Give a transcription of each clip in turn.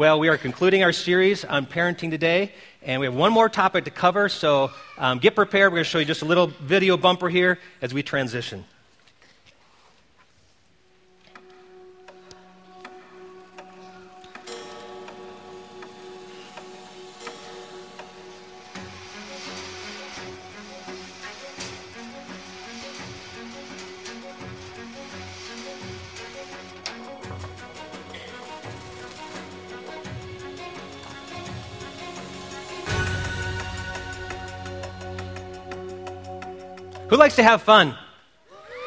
Well, we are concluding our series on parenting today, and we have one more topic to cover, so um, get prepared. We're going to show you just a little video bumper here as we transition. Likes to have fun?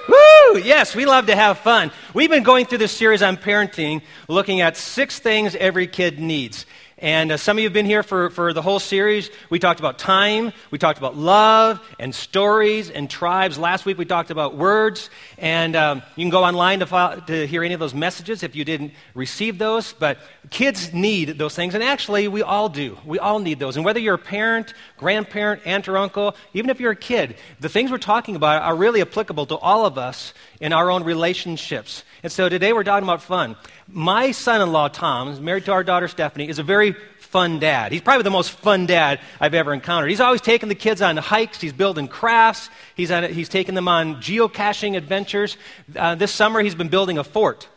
Woo! Yes, we love to have fun. We've been going through this series on parenting, looking at six things every kid needs. And uh, some of you have been here for, for the whole series. We talked about time, we talked about love and stories and tribes. Last week we talked about words. And um, you can go online to, to hear any of those messages if you didn't receive those. But kids need those things. And actually, we all do. We all need those. And whether you're a parent, grandparent, aunt, or uncle, even if you're a kid, the things we're talking about are really applicable to all of us in our own relationships. And so today we're talking about fun. My son in law, Tom, married to our daughter Stephanie, is a very fun dad. He's probably the most fun dad I've ever encountered. He's always taking the kids on hikes, he's building crafts, he's, on, he's taking them on geocaching adventures. Uh, this summer, he's been building a fort.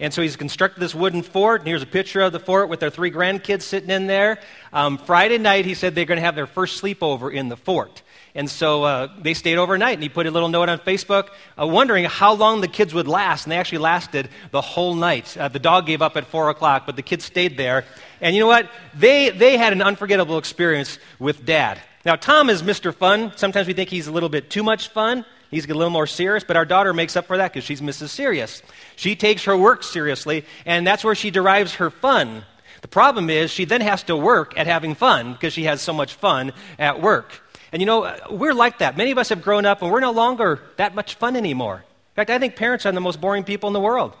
And so he's constructed this wooden fort, and here's a picture of the fort with their three grandkids sitting in there. Um, Friday night, he said they're going to have their first sleepover in the fort. And so uh, they stayed overnight, and he put a little note on Facebook uh, wondering how long the kids would last. And they actually lasted the whole night. Uh, the dog gave up at 4 o'clock, but the kids stayed there. And you know what? They, they had an unforgettable experience with dad. Now, Tom is Mr. Fun. Sometimes we think he's a little bit too much fun. He's a little more serious, but our daughter makes up for that because she's Mrs. Serious. She takes her work seriously, and that's where she derives her fun. The problem is she then has to work at having fun because she has so much fun at work. And you know, we're like that. Many of us have grown up and we're no longer that much fun anymore. In fact, I think parents are the most boring people in the world.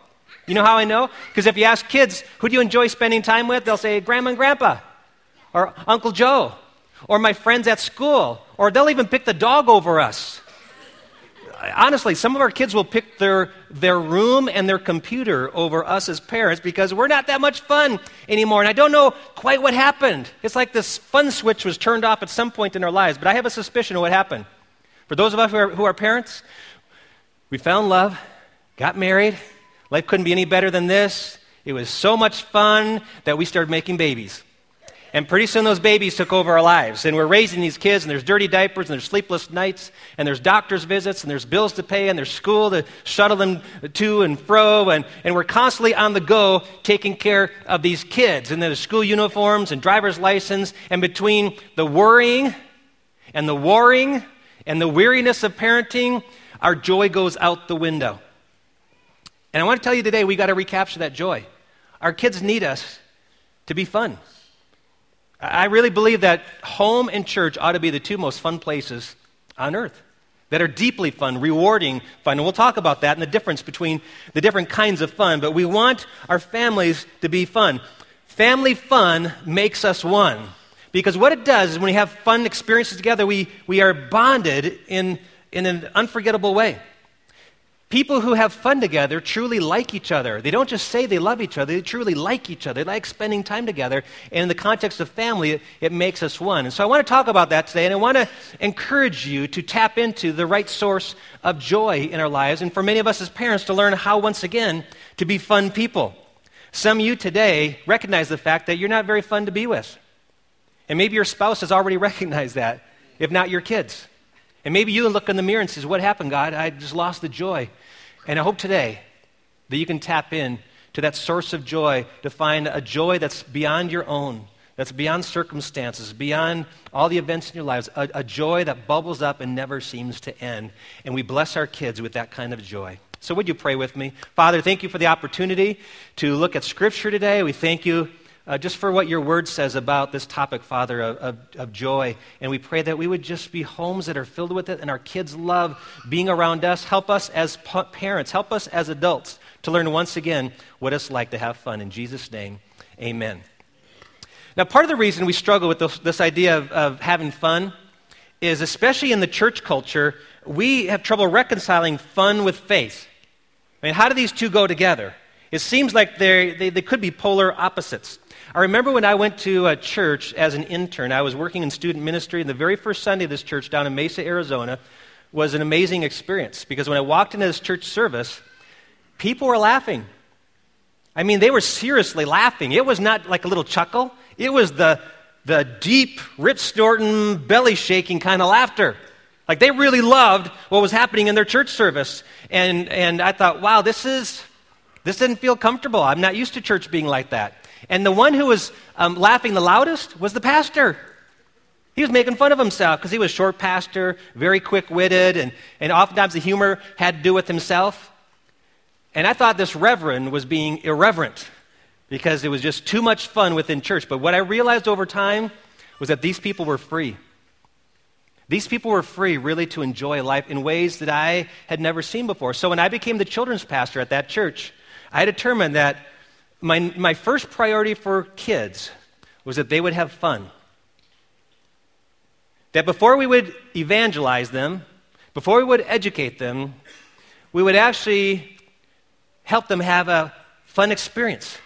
You know how I know? Because if you ask kids, who do you enjoy spending time with? They'll say, Grandma and Grandpa, or Uncle Joe, or my friends at school, or they'll even pick the dog over us honestly, some of our kids will pick their, their room and their computer over us as parents because we're not that much fun anymore. And I don't know quite what happened. It's like this fun switch was turned off at some point in our lives, but I have a suspicion of what happened. For those of us who are, who are parents, we found love, got married. Life couldn't be any better than this. It was so much fun that we started making babies. And pretty soon those babies took over our lives. And we're raising these kids, and there's dirty diapers, and there's sleepless nights, and there's doctor's visits, and there's bills to pay, and there's school to shuttle them to and fro. And, and we're constantly on the go taking care of these kids. And there's school uniforms and driver's license. And between the worrying and the warring and the weariness of parenting, our joy goes out the window. And I want to tell you today, we got to recapture that joy. Our kids need us to be fun. I really believe that home and church ought to be the two most fun places on earth that are deeply fun, rewarding fun. And we'll talk about that and the difference between the different kinds of fun. But we want our families to be fun. Family fun makes us one. Because what it does is when we have fun experiences together, we, we are bonded in, in an unforgettable way. People who have fun together truly like each other. They don't just say they love each other, they truly like each other. They like spending time together. And in the context of family, it, it, makes us one. And so I want to talk about that today, and I want to encourage you to tap into the right source of joy in our lives, and for many of us as parents to learn how, once again, to be fun people. Some of you today recognize the fact that you're not very fun to be with. And maybe your spouse has already recognized that, if not your kids. And maybe you look in the mirror and says, What happened, God? I just lost the joy. And I hope today that you can tap in to that source of joy to find a joy that's beyond your own, that's beyond circumstances, beyond all the events in your lives, a, a joy that bubbles up and never seems to end. And we bless our kids with that kind of joy. So, would you pray with me? Father, thank you for the opportunity to look at Scripture today. We thank you uh, just for what your word says about this topic, Father, of, of, of, joy. And we pray that we would just be homes that are filled with it and our kids love being around us. Help us as pa- parents, help us as adults to learn once again what it's like to have fun. In Jesus' name, amen. Now, part of the reason we struggle with this, this idea of, of having fun is, especially in the church culture, we have trouble reconciling fun with faith. I mean, how do these two go together? It seems like they, they could be polar opposites. I remember when I went to a church as an intern, I was working in student ministry, and the very first Sunday of this church down in Mesa, Arizona, was an amazing experience because when I walked into this church service, people were laughing. I mean, they were seriously laughing. It was not like a little chuckle, it was the, the deep, rip snorting, belly shaking kind of laughter. Like they really loved what was happening in their church service. And, and I thought, wow, this is, this didn't feel comfortable. I'm not used to church being like that. And the one who was um, laughing the loudest was the pastor. He was making fun of himself because he was short pastor, very quick witted, and, and oftentimes the humor had to do with himself. And I thought this reverend was being irreverent because it was just too much fun within church. But what I realized over time was that these people were free. These people were free, really, to enjoy life in ways that I had never seen before. So when I became the children's pastor at that church, I determined that my, my first priority for kids was that they would have fun. That before we would evangelize them, before we would educate them, we would actually help them have a fun experience.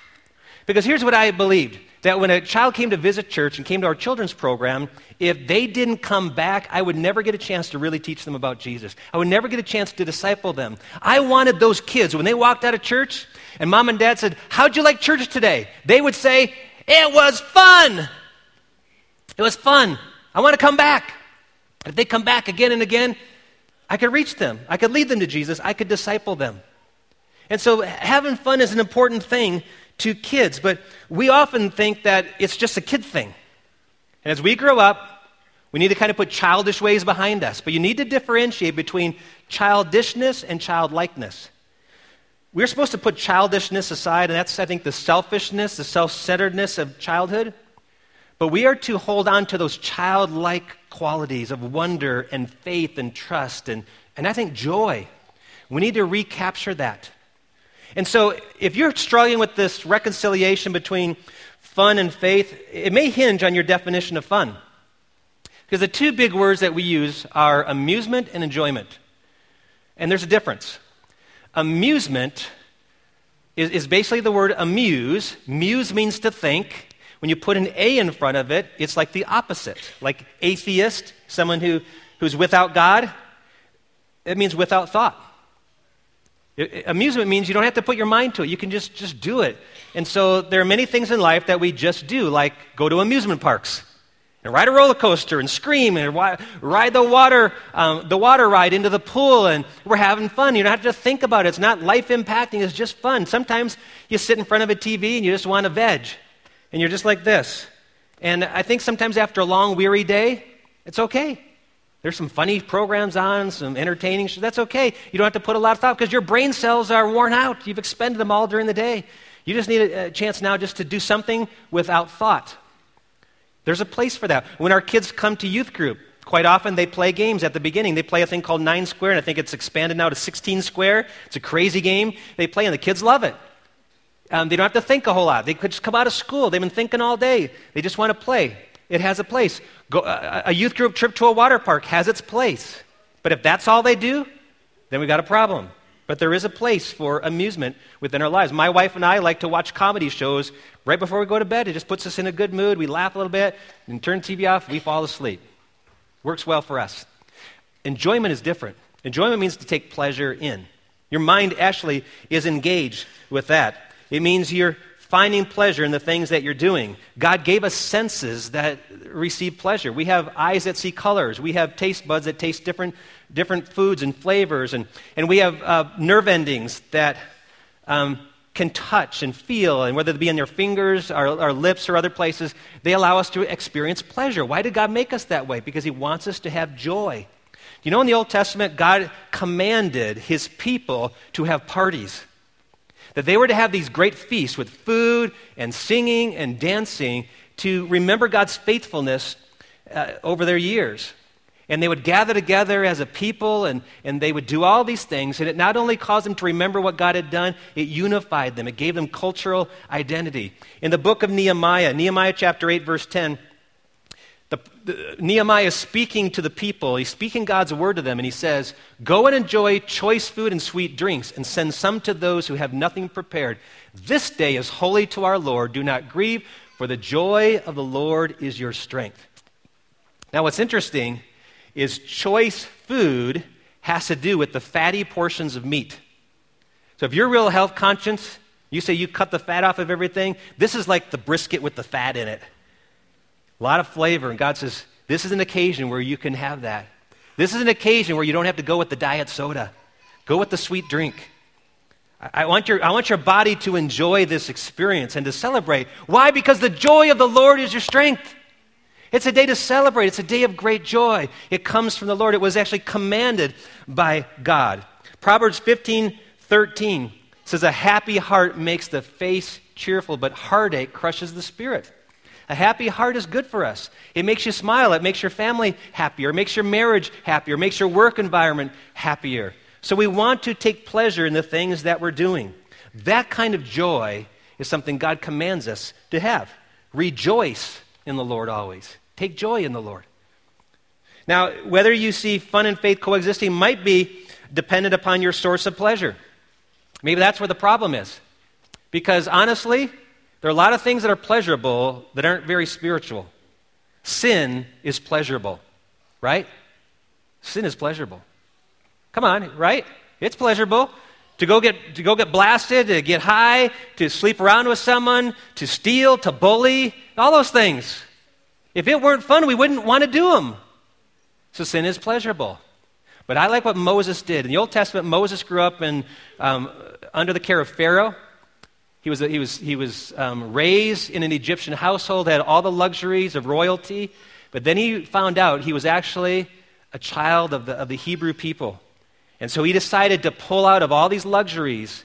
Because here's what I believed that when a child came to visit church and came to our children's program, if they didn't come back, I would never get a chance to really teach them about Jesus. I would never get a chance to disciple them. I wanted those kids, when they walked out of church and mom and dad said, How'd you like church today? They would say, It was fun. It was fun. I want to come back. If they come back again and again, I could reach them. I could lead them to Jesus. I could disciple them. And so having fun is an important thing to kids, but we often think that it's just a kid thing. And as we grow up, we need to kind of put childish ways behind us. But you need to differentiate between childishness and childlikeness. We're supposed to put childishness aside, and that's, I think, the selfishness, the self centeredness of childhood. But we are to hold on to those childlike qualities of wonder and faith and trust and, and I think joy. We need to recapture that. And so, if you're struggling with this reconciliation between fun and faith, it may hinge on your definition of fun. Because the two big words that we use are amusement and enjoyment. And there's a difference. Amusement is, is basically the word amuse. Muse means to think. When you put an A in front of it, it's like the opposite. Like atheist, someone who, who's without God, it means without thought. It, amusement means you don't have to put your mind to it. You can just, just do it. And so there are many things in life that we just do, like go to amusement parks and ride a roller coaster and scream and ride the water, um, the water ride into the pool, and we're having fun. You don't have to think about it. It's not life impacting, it's just fun. Sometimes you sit in front of a TV and you just want to veg and you're just like this. And I think sometimes after a long, weary day, it's okay. There's some funny programs on, some entertaining shows. That's okay. You don't have to put a lot of thought because your brain cells are worn out. You've expended them all during the day. You just need a, a chance now just to do something without thought. There's a place for that. When our kids come to youth group, quite often they play games at the beginning. They play a thing called Nine Square, and I think it's expanded now to 16 Square. It's a crazy game. They play, and the kids love it. Um, they don't have to think a whole lot. They could just come out of school. They've been thinking all day. They just want to play. It has a place. Go, uh, a youth group trip to a water park has its place. But if that's all they do, then we've got a problem. But there is a place for amusement within our lives. My wife and I like to watch comedy shows right before we go to bed. It just puts us in a good mood. We laugh a little bit and turn TV off. We fall asleep. Works well for us. Enjoyment is different. Enjoyment means to take pleasure in. Your mind actually is engaged with that. It means you're finding pleasure in the things that you're doing. God gave us senses that receive pleasure. We have eyes that see colors. We have taste buds that taste different, different foods and flavors. And, and we have uh, nerve endings that um, can touch and feel. And whether it be in their fingers, our, our lips, or other places, they allow us to experience pleasure. Why did God make us that way? Because He wants us to have joy. You know, in the Old Testament, God commanded His people to have parties that they were to have these great feasts with food and singing and dancing to remember God's faithfulness uh, over their years. And they would gather together as a people and, and they would do all these things. And it not only caused them to remember what God had done, it unified them. It gave them cultural identity. In the book of Nehemiah, Nehemiah chapter 8, verse 10, the, the, Nehemiah is speaking to the people. He's speaking God's word to them, and he says, Go and enjoy choice food and sweet drinks, and send some to those who have nothing prepared. This day is holy to our Lord. Do not grieve, for the joy of the Lord is your strength. Now, what's interesting is choice food has to do with the fatty portions of meat. So if you're real health conscious, you say you cut the fat off of everything, this is like the brisket with the fat in it. A lot of flavor, and God says, this is an occasion where you can have that. This is an occasion where you don't have to go with the diet soda. Go with the sweet drink. I want, your, I want your body to enjoy this experience and to celebrate. Why? Because the joy of the Lord is your strength. It's a day to celebrate. It's a day of great joy. It comes from the Lord. It was actually commanded by God. Proverbs 15 13 says, A happy heart makes the face cheerful, but heartache crushes the spirit. A happy heart is good for us. It makes you smile. It makes your family happier. It makes your marriage happier. It makes your work environment happier. So we want to take pleasure in the things that we're doing. That kind of joy is something God commands us to have. Rejoice in the Lord always. Take joy in the Lord. Now, whether you see fun and faith coexisting might be dependent upon your source of pleasure. Maybe that's where the problem is. Because honestly, there are a lot of things that are pleasurable that aren't very spiritual. Sin is pleasurable, right? Sin is pleasurable. Come on, right? It's pleasurable to go get to go get blasted, to get high, to sleep around with someone, to steal, to bully, all those things. If it weren't fun, we wouldn't want to do them. So sin is pleasurable. But I like what Moses did. In the Old Testament, Moses grew up in, um, under the care of Pharaoh. He was, he was, he was um, raised in an Egyptian household, had all the luxuries of royalty, but then he found out he was actually a child of the, of the Hebrew people. And so he decided to pull out of all these luxuries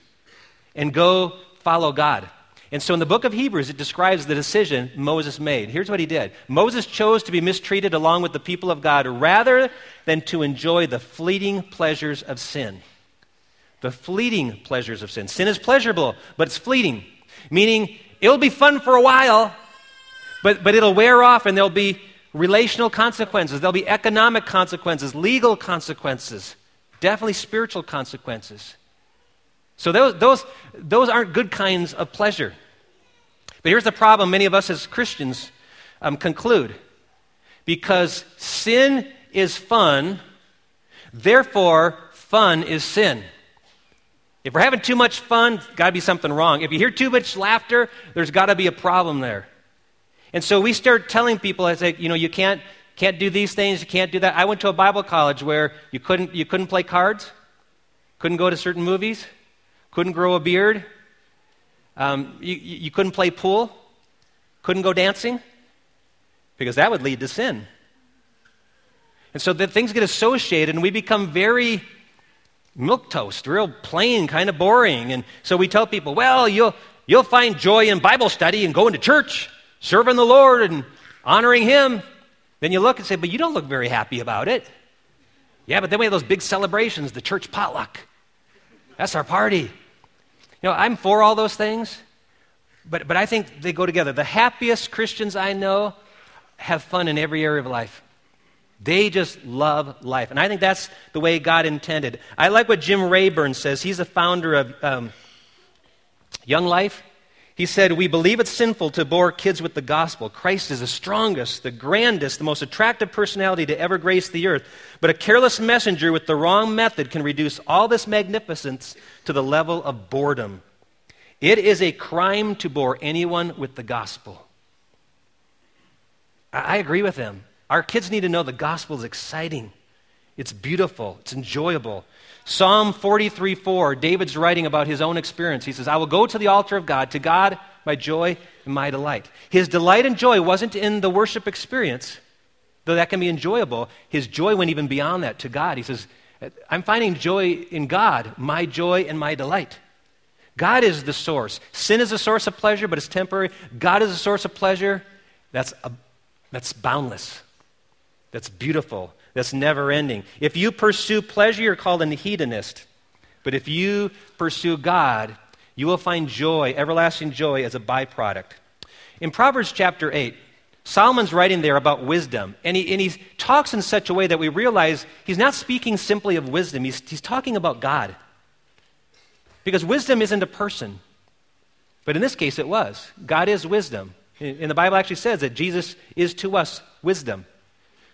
and go follow God. And so in the book of Hebrews, it describes the decision Moses made. Here's what he did Moses chose to be mistreated along with the people of God rather than to enjoy the fleeting pleasures of sin the fleeting pleasures of sin. Sin is pleasurable, but it's fleeting, meaning it'll be fun for a while, but, but it'll wear off and there'll be relational consequences, there'll be economic consequences, legal consequences, definitely spiritual consequences. So those, those, those aren't good kinds of pleasure. But here's the problem many of us as Christians um, conclude because sin is fun, therefore, fun is sin. If we're having too much fun, got to be something wrong. If you hear too much laughter, there's got to be a problem there. And so we start telling people, I say, you know, you can't, can't do these things, you can't do that. I went to a Bible college where you couldn't, you couldn't play cards, couldn't go to certain movies, couldn't grow a beard, um, you, you couldn't play pool, couldn't go dancing, because that would lead to sin. And so that things get associated, and we become very milk toast, real plain, kind of boring. And so we tell people, well, you'll, you'll find joy in Bible study and going to church, serving the Lord and honoring Him. Then you look and say, but you don't look very happy about it. Yeah, but then we have those big celebrations, the church potluck. That's our party. You know, I'm for all those things, but, but I think they go together. The happiest Christians I know have fun in every area of life. They just love life. And I think that's the way God intended. I like what Jim Rayburn says. He's the founder of um, Young Life. He said, We believe it's sinful to bore kids with the gospel. Christ is the strongest, the grandest, the most attractive personality to ever grace the earth. But a careless messenger with the wrong method can reduce all this magnificence to the level of boredom. It is a crime to bore anyone with the gospel. I agree with him. Our kids need to know the gospel is exciting, it's beautiful, it's enjoyable. Psalm 43 4, David's writing about his own experience. He says, I will go to the altar of God, to God, my joy and my delight. His delight and joy wasn't in the worship experience, though that can be enjoyable. His joy went even beyond that to God. He says, I'm finding joy in God, my joy and my delight. God is the source. Sin is a source of pleasure, but it's temporary. God is a source of pleasure that's, a, that's boundless that's beautiful, that's never ending. If you pursue pleasure, you're called a hedonist. But if you pursue God, you will find joy, everlasting joy, as a byproduct. In Proverbs chapter 8, Solomon's writing there about wisdom, and he, and he talks in such a way that we realize he's not speaking simply of wisdom, he's, he's talking about God. Because wisdom isn't a person, but in this case it was. God is wisdom. And the Bible actually says that Jesus is to us wisdom.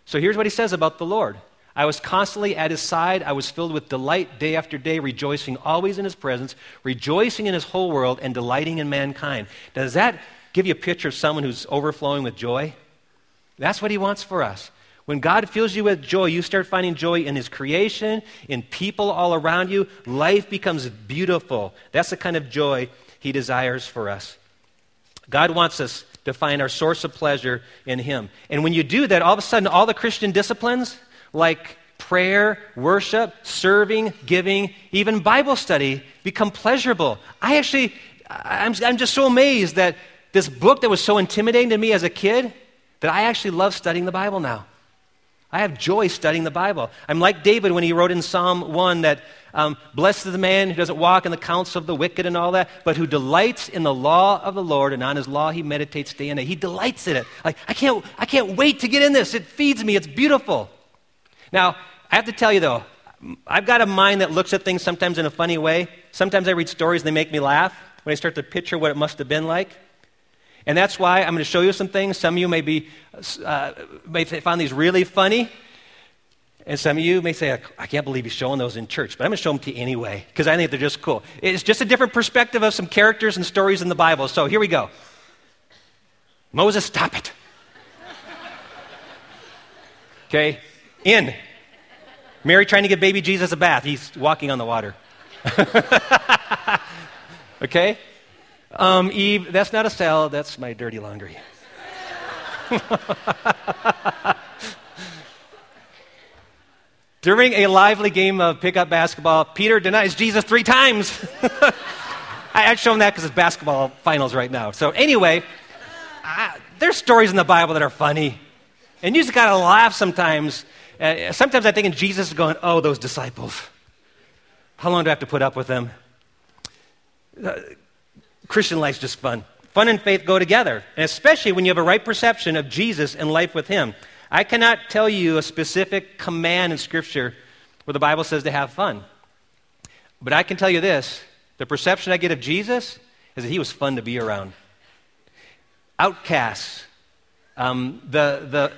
So here's what he says about the Lord I was constantly at his side. I was filled with delight day after day, rejoicing always in his presence, rejoicing in his whole world, and delighting in mankind. Does that give you a picture of someone who's overflowing with joy? That's what he wants for us. When God fills you with joy, you start finding joy in His creation, in people all around you. Life becomes beautiful. That's the kind of joy He desires for us. God wants us to find our source of pleasure in Him. And when you do that, all of a sudden, all the Christian disciplines, like prayer, worship, serving, giving, even Bible study, become pleasurable. I actually, I'm, I'm just so amazed that this book that was so intimidating to me as a kid, that I actually love studying the Bible now. I have joy studying the Bible. I'm like David when he wrote in Psalm 1 that um, blessed is the man who doesn't walk in the counsel of the wicked and all that, but who delights in the law of the Lord, and on his law he meditates day and night. He delights in it. Like, I can't, I can't wait to get in this. It feeds me. It's beautiful. Now, I have to tell you though, I've got a mind that looks at things sometimes in a funny way. Sometimes I read stories and they make me laugh when I start to picture what it must have been like. And that's why I'm going to show you some things. Some of you may, be, uh, may find these really funny. And some of you may say, I can't believe he's showing those in church, but I'm going to show them to you anyway because I think they're just cool. It's just a different perspective of some characters and stories in the Bible. So here we go. Moses, stop it. Okay, in. Mary trying to give baby Jesus a bath. He's walking on the water. okay? Um, Eve, that's not a salad, that's my dirty laundry. During a lively game of pickup basketball, Peter denies Jesus three times. I, I'd show him that because it's basketball finals right now. So, anyway, I, there's stories in the Bible that are funny. And you just got to laugh sometimes. Uh, sometimes I think in Jesus is going, oh, those disciples. How long do I have to put up with them? Uh, Christian life's just fun. Fun and faith go together, and especially when you have a right perception of Jesus and life with Him. I cannot tell you a specific command in Scripture where the Bible says to have fun. But I can tell you this the perception I get of Jesus is that He was fun to be around. Outcasts, um, the, the,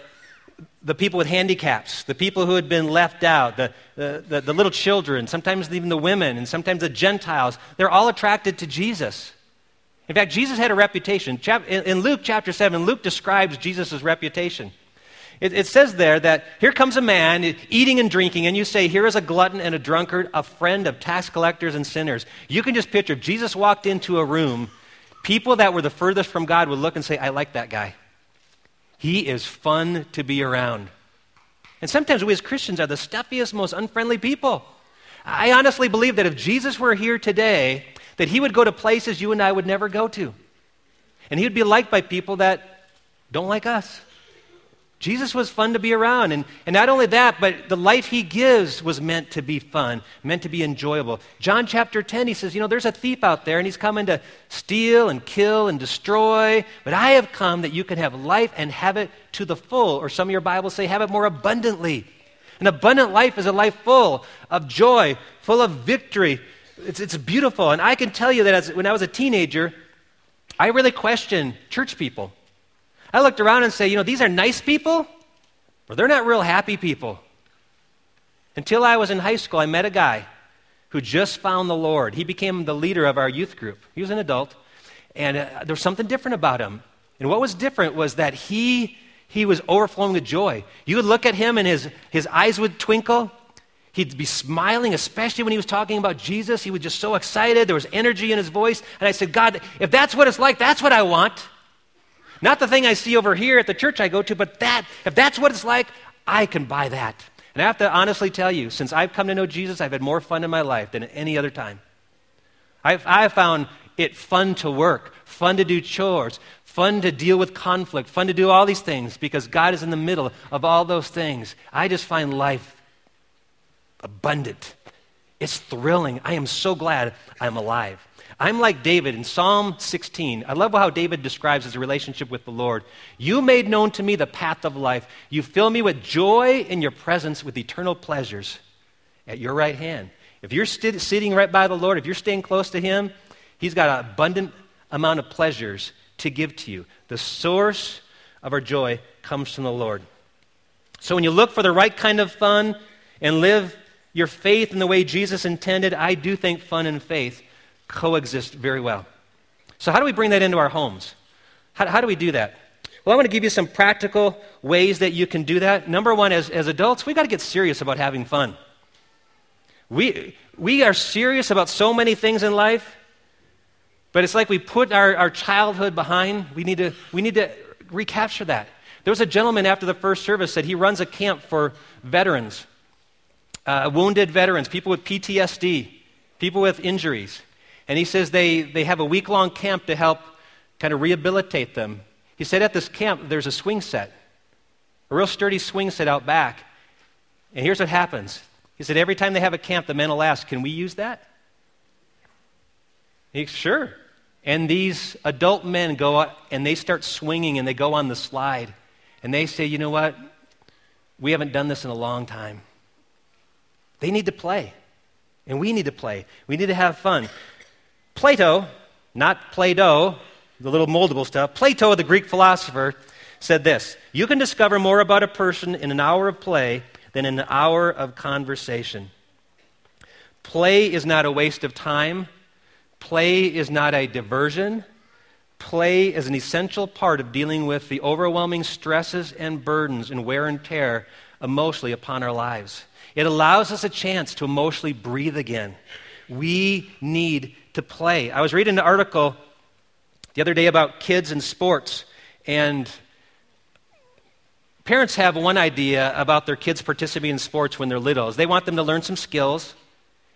the people with handicaps, the people who had been left out, the, the, the, the little children, sometimes even the women, and sometimes the Gentiles, they're all attracted to Jesus. In fact, Jesus had a reputation. In Luke chapter 7, Luke describes Jesus' reputation. It, it, says there that here comes a man eating and drinking, and you say, Here is a glutton and a drunkard, a friend of tax collectors and sinners. You can just picture Jesus walked into a room, people that were the furthest from God would look and say, I like that guy. He is fun to be around. And sometimes we as Christians are the stuffiest, most unfriendly people. I honestly believe that if Jesus were here today, that he would go to places you and I would never go to. And he would be liked by people that don't like us. Jesus was fun to be around. And, and not only that, but the life he gives was meant to be fun, meant to be enjoyable. John chapter 10, he says, You know, there's a thief out there, and he's coming to steal and kill and destroy. But I have come that you can have life and have it to the full. Or some of your Bibles say, have it more abundantly. An abundant life is a life full of joy, full of victory, it's, it's beautiful. And I can tell you that as, when I was a teenager, I really questioned church people. I looked around and say, you know, these are nice people, but they're not real happy people. Until I was in high school, I met a guy who just found the Lord. He became the leader of our youth group. He was an adult, and uh, there was something different about him. And what was different was that he, he was overflowing with joy. You would look at him, and his, his eyes would twinkle, He'd be smiling, especially when he was talking about Jesus. He was just so excited. There was energy in his voice. And I said, God, if that's what it's like, that's what I want. Not the thing I see over here at the church I go to, but that, if that's what it's like, I can buy that. And I have to honestly tell you, since I've come to know Jesus, I've had more fun in my life than at any other time. I've, I've found it fun to work, fun to do chores, fun to deal with conflict, fun to do all these things because God is in the middle of all those things. I just find life abundant. It's thrilling. I am so glad I'm alive. I'm like David in Psalm 16. I love how David describes his relationship with the Lord. You made known to me the path of life. You fill me with joy in your presence, with eternal pleasures at your right hand. If you're st- sitting right by the Lord, if you're staying close to Him, He's got an abundant amount of pleasures to give to you. The source of our joy comes from the Lord. So when you look for the right kind of fun and live your faith in the way Jesus intended, I do think fun and faith coexist very well. So, how do we bring that into our homes? How, how do we do that? Well, I want to give you some practical ways that you can do that. Number one, as, as adults, we've got to get serious about having fun. We, we are serious about so many things in life, but it's like we put our, our childhood behind. We need, to, we need to recapture that. There was a gentleman after the first service said he runs a camp for veterans, uh, wounded veterans, people with PTSD, people with injuries. And he says they, they have a week long camp to help kind of rehabilitate them. He said at this camp, there's a swing set, a real sturdy swing set out back. And here's what happens. He said, every time they have a camp, the men will ask, Can we use that? He, sure. And these adult men go out and they start swinging and they go on the slide. And they say, You know what? We haven't done this in a long time. They need to play. And we need to play. We need to have fun. Plato, not Play Doh, the little moldable stuff, Plato, the Greek philosopher, said this You can discover more about a person in an hour of play than in an hour of conversation. Play is not a waste of time, play is not a diversion. Play is an essential part of dealing with the overwhelming stresses and burdens and wear and tear emotionally upon our lives. It allows us a chance to emotionally breathe again. We need to play. I was reading an article the other day about kids and sports, and parents have one idea about their kids participating in sports when they're little is they want them to learn some skills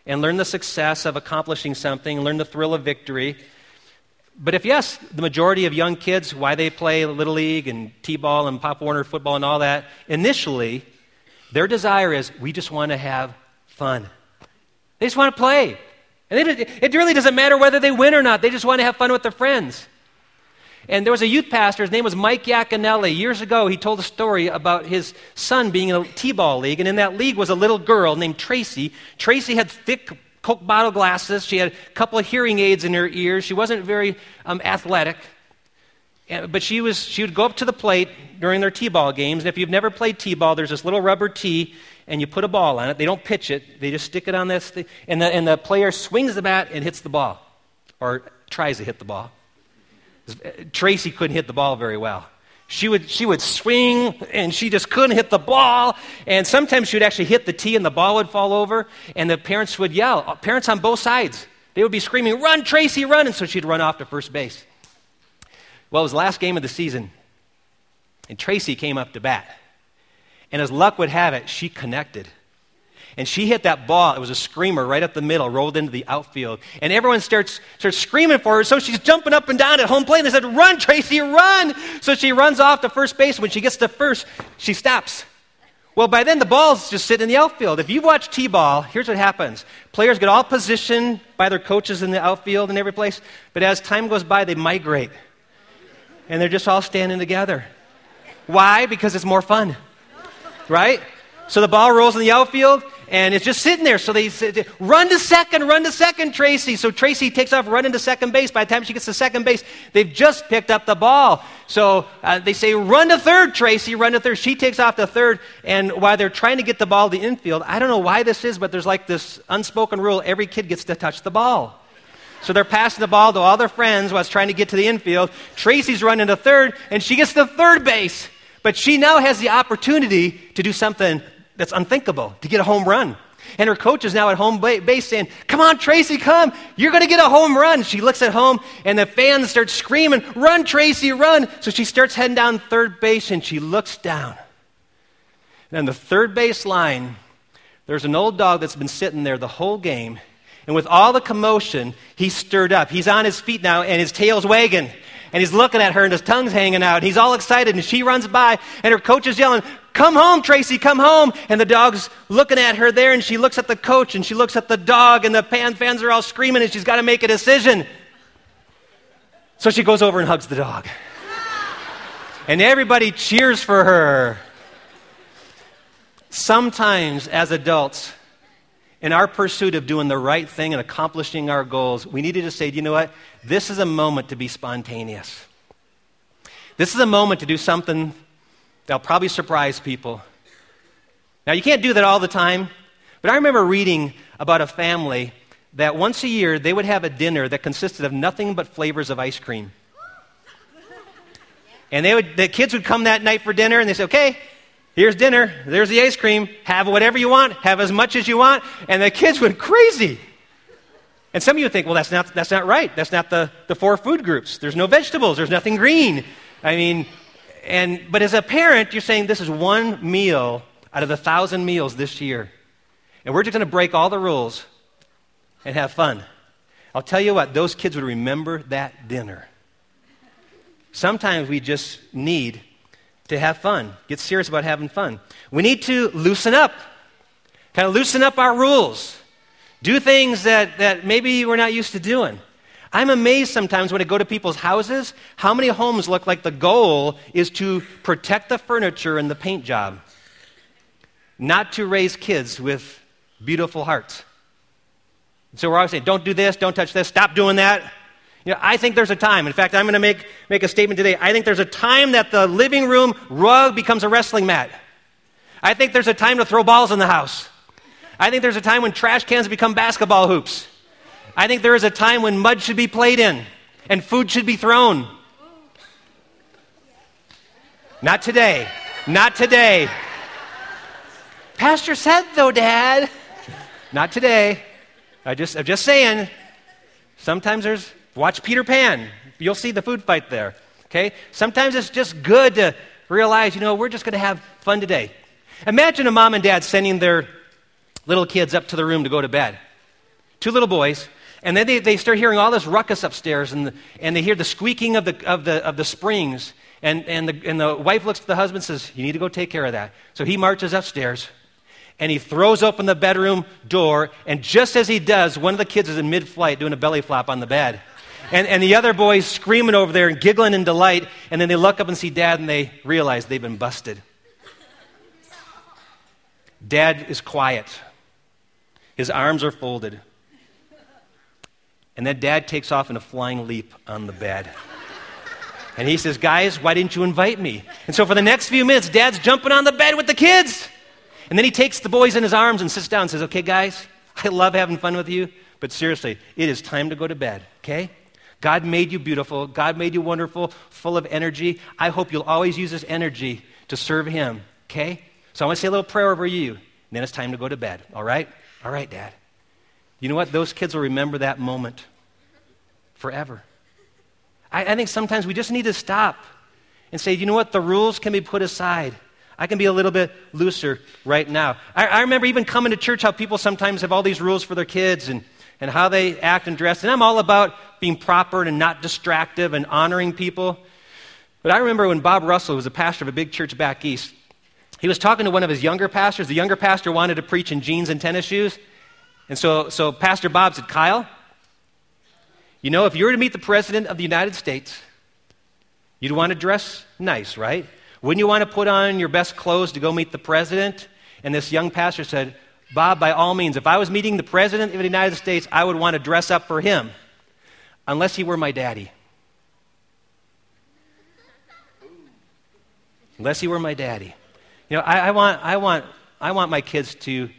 and learn the success of accomplishing something, learn the thrill of victory. But if yes, the majority of young kids, why they play Little League and T ball and Pop Warner football and all that, initially, their desire is we just want to have fun. They just want to play. And it, really doesn't matter whether they win or not. They just want to have fun with their friends. And there was a youth pastor, his name was Mike Yaconelli. Years ago, he told a story about his son being in a T ball league. And in that league was a little girl named Tracy. Tracy had thick Coke bottle glasses. She had a couple of hearing aids in her ears. She wasn't very um, athletic. But she, was, she would go up to the plate during their T ball games. And if you've never played T ball, there's this little rubber tee and you put a ball on it. They don't pitch it, they just stick it on this thing, and the, and the player swings the bat and hits the ball, or tries to hit the ball. Tracy couldn't hit the ball very well. She would, she would swing and she just couldn't hit the ball. And sometimes she would actually hit the tee and the ball would fall over. And the parents would yell, uh, parents on both sides. They would be screaming, Run, Tracy, run. And so she'd run off to first base. Well, it was the last game of the season. And Tracy came up to bat. And as luck would have it, she connected. And she hit that ball. It was a screamer right up the middle, rolled into the outfield. And everyone starts, starts screaming for her. So she's jumping up and down at home plate. And they said, Run, Tracy, run. So she runs off to first base. When she gets to first, she stops. Well, by then the ball's just sitting in the outfield. If you watch T ball, here's what happens players get all positioned by their coaches in the outfield and every place. But as time goes by, they migrate. And they're just all standing together. Why? Because it's more fun right? So the ball rolls in the outfield, and it's just sitting there. So they say, run to second, run to second, Tracy. So Tracy takes off running to second base. By the time she gets to second base, they've just picked up the ball. So uh, they say, run to third, Tracy, run to third. She takes off to third, and while they're trying to get the ball to the infield, I don't know why this is, but there's like this unspoken rule every kid gets to touch the ball. So they're passing the ball to all their friends while it's trying to get to the infield. Tracy's running to third, and she gets to third base. But she now has the opportunity to do something that's unthinkable, to get a home run. And her coach is now at home base saying, Come on, Tracy, come. You're going to get a home run. She looks at home, and the fans start screaming, Run, Tracy, run. So she starts heading down third base, and she looks down. And on the third base line, there's an old dog that's been sitting there the whole game. And with all the commotion, he's stirred up. He's on his feet now, and his tail's wagging and he's looking at her and his tongue's hanging out. He's all excited and she runs by and her coach is yelling, Come home, Tracy, come home. And the dog's looking at her there and she looks at the coach and she looks at the dog and the pan fans are all screaming and she's got to make a decision. So she goes over and hugs the dog. And everybody cheers for her. Sometimes, as adults, in our pursuit of doing the right thing and accomplishing our goals, we need to just say, you know what? This is a moment to be spontaneous. This is a moment to do something that'll probably surprise people. Now, you can't do that all the time, but I remember reading about a family that once a year they would have a dinner that consisted of nothing but flavors of ice cream. And they would, the kids would come that night for dinner and they say, okay, here's dinner, there's the ice cream, have whatever you want, have as much as you want. And the kids went crazy. And some of you think, well, that's not, that's not right. That's not the, the four food groups. There's no vegetables, there's nothing green. I mean, and, but as a parent, you're saying this is one meal out of a thousand meals this year. And we're just going to break all the rules and have fun. I'll tell you what, those kids would remember that dinner. Sometimes we just need to have fun, get serious about having fun. We need to loosen up, kind of loosen up our rules, do things that, that maybe we're not used to doing. I'm amazed sometimes when I go to people's houses how many homes look like the goal is to protect the furniture and the paint job, not to raise kids with beautiful hearts. So we're always saying, don't do this, don't touch this, stop doing that. You know, I think there's a time. In fact, I'm going to make, make a statement today. I think there's a time that the living room rug becomes a wrestling mat. I think there's a time to throw balls in the house. I think there's a time when trash cans become basketball hoops. I think there is a time when mud should be played in and food should be thrown. Not today. Not today. Pastor said, though, Dad. Not today. I just, I'm just saying. Sometimes there's Watch Peter Pan. You'll see the food fight there. Okay? Sometimes it's just good to realize, you know, we're just going to have fun today. Imagine a mom and dad sending their little kids up to the room to go to bed. Two little boys. And then they, they start hearing all this ruckus upstairs, and, the, and they hear the squeaking of the, of the, of the springs. And, and, the, and the wife looks at the husband and says, You need to go take care of that. So he marches upstairs and he throws open the bedroom door. And just as he does, one of the kids is in mid flight doing a belly flop on the bed. And, and the other boys screaming over there and giggling in delight. And then they look up and see dad and they realize they've been busted. Dad is quiet, his arms are folded. And then dad takes off in a flying leap on the bed. And he says, Guys, why didn't you invite me? And so for the next few minutes, dad's jumping on the bed with the kids. And then he takes the boys in his arms and sits down and says, Okay, guys, I love having fun with you, but seriously, it is time to go to bed, okay? God made you beautiful. God made you wonderful, full of energy. I hope you'll always use this energy to serve Him, okay? So I want to say a little prayer over you, and then it's time to go to bed, all right? All right, Dad. You know what? Those kids will remember that moment forever. I, I think sometimes we just need to stop and say, you know what? The rules can be put aside. I can be a little bit looser right now. I, I remember even coming to church how people sometimes have all these rules for their kids and and how they act and dress. And I'm all about being proper and not distractive and honoring people. But I remember when Bob Russell, was a pastor of a big church back east, he was talking to one of his younger pastors. The younger pastor wanted to preach in jeans and tennis shoes. And so, so Pastor Bob said, Kyle, you know, if you were to meet the President of the United States, you'd want to dress nice, right? Wouldn't you want to put on your best clothes to go meet the President? And this young pastor said, Bob, by all means, if I was meeting the President of the United States, I would want to dress up for him, unless he were my daddy. Unless he were my daddy. You know, I, I, want, I, want, I want my kids to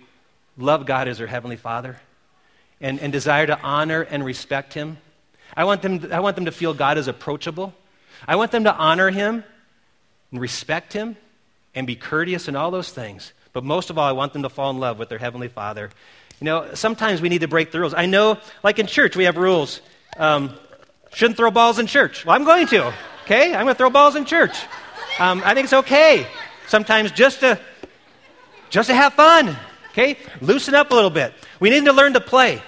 love God as their Heavenly Father and, and desire to honor and respect Him. I want, them, I want them to feel God is approachable. I want them to honor Him and respect Him and be courteous and all those things. But most of all, I want them to fall in love with their Heavenly Father. You know, sometimes we need to break the rules. I know, like in church, we have rules. Um, shouldn't throw balls in church. Well, I'm going to, okay? I'm going to throw balls in church. Um, I think it's okay sometimes just to, just to have fun, okay? Loosen up a little bit. We need to learn to play.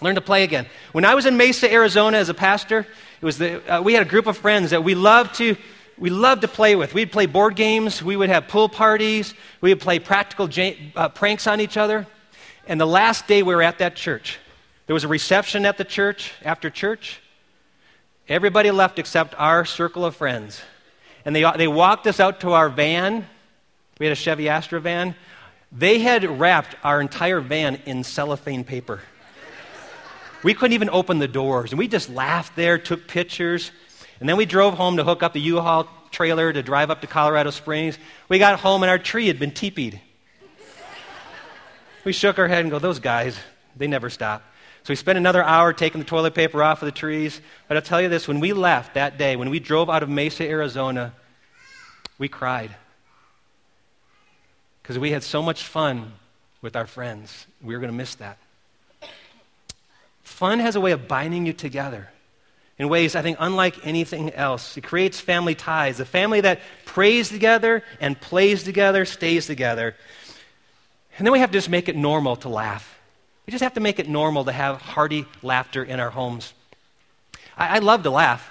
Learn to play again. When I was in Mesa, Arizona as a pastor, it was the, uh, we had a group of friends that we loved to we loved to play with. We'd play board games, we would have pool parties, we would play practical uh, pranks on each other. And the last day we were at that church, there was a reception at the church after church. Everybody left except our circle of friends. And they, they walked us out to our van. We had a Chevy Astro van. They had wrapped our entire van in cellophane paper. We couldn't even open the doors. And we just laughed there, took pictures. And then we drove home to hook up the U-Haul trailer to drive up to Colorado Springs. We got home and our tree had been teepeed. we shook our head and go, those guys, they never stop. So we spent another hour taking the toilet paper off of the trees. But I'll tell you this when we left that day, when we drove out of Mesa, Arizona, we cried. Because we had so much fun with our friends. We were going to miss that. Fun has a way of binding you together in ways I think unlike anything else. It creates family ties. A family that prays together and plays together stays together. And then we have to just make it normal to laugh. We just have to make it normal to have hearty laughter in our homes. I, I love to laugh.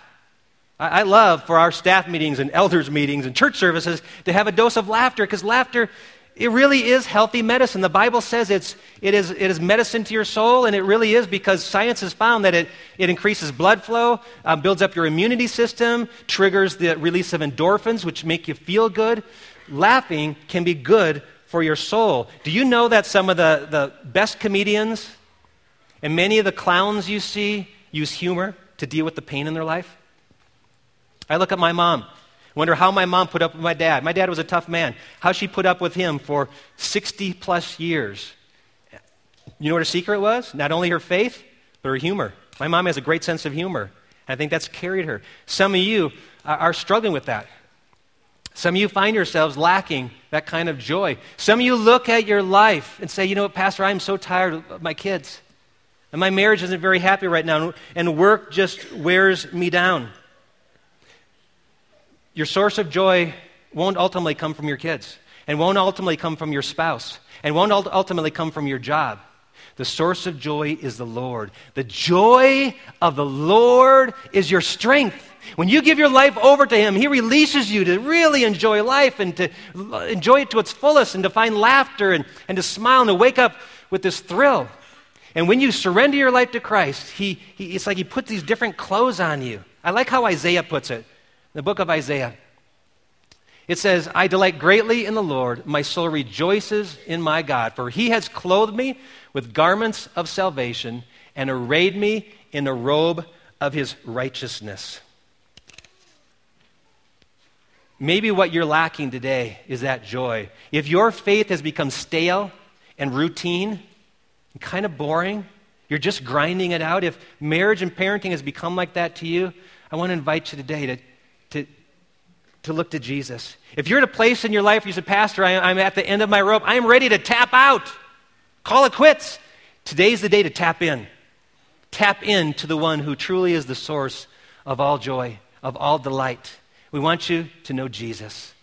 I, I love for our staff meetings and elders meetings and church services to have a dose of laughter because laughter it really is healthy medicine. The Bible says it's, it, is, it is medicine to your soul, and it really is because science has found that it, it increases blood flow, uh, builds up your immunity system, triggers the release of endorphins, which make you feel good. Laughing can be good for your soul. Do you know that some of the, the best comedians and many of the clowns you see use humor to deal with the pain in their life? I look at my mom. Wonder how my mom put up with my dad. My dad was a tough man. How she put up with him for 60 plus years. You know what her secret was? Not only her faith, but her humor. My mom has a great sense of humor. I think that's carried her. Some of you are struggling with that. Some of you find yourselves lacking that kind of joy. Some of you look at your life and say, you know what, Pastor, I'm so tired of my kids. And my marriage isn't very happy right now, and work just wears me down your source of joy won't ultimately come from your kids, and won't ultimately come from your spouse, and won't ultimately come from your job. The source of joy is the Lord. The joy of the Lord is your strength. When you give your life over to Him, He releases you to really enjoy life and to enjoy it to its fullest and to find laughter and, and to smile and to wake up with this thrill. And when you surrender your life to Christ, he, he, it's like He puts these different clothes on you. I like how Isaiah puts it the book of Isaiah. It says, I delight greatly in the Lord. My soul rejoices in my God, for he has clothed me with garments of salvation and arrayed me in a robe of his righteousness. Maybe what you're lacking today is that joy. If your faith has become stale and routine and kind of boring, you're just grinding it out. If marriage and parenting has become like that to you, I want to invite you today to to, to look to Jesus. If you're at a place in your life you said, Pastor, I, am at the end of my rope, I'm ready to tap out, call it quits. Today's the day to tap in. Tap in to the one who truly is the source of all joy, of all delight. We want you to know Jesus.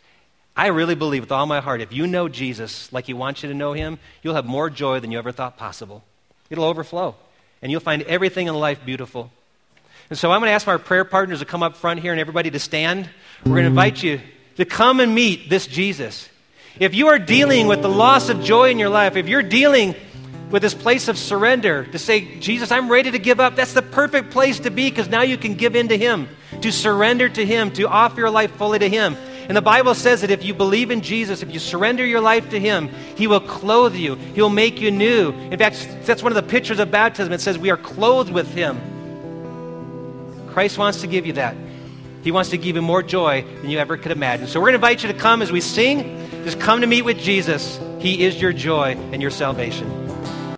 I really believe with all my heart, if you know Jesus like He wants you to know Him, you'll have more joy than you ever thought possible. It'll overflow, and you'll find everything in life beautiful. And so I'm going to ask our prayer partners to come up front here and everybody to stand. We're going to invite you to come and meet this Jesus. If you are dealing with the loss of joy in your life, if you're dealing with this place of surrender, to say, Jesus, I'm ready to give up, that's the perfect place to be because now you can give in to Him, to surrender to Him, to offer your life fully to Him. And the Bible says that if you believe in Jesus, if you surrender your life to Him, He will clothe you, He'll make you new. In fact, that's one of the pictures of baptism. It says we are clothed with Him. Christ wants to give you that. He wants to give you more joy than you ever could imagine. So we're going to invite you to come as we sing. Just come to meet with Jesus. He is your joy and your salvation.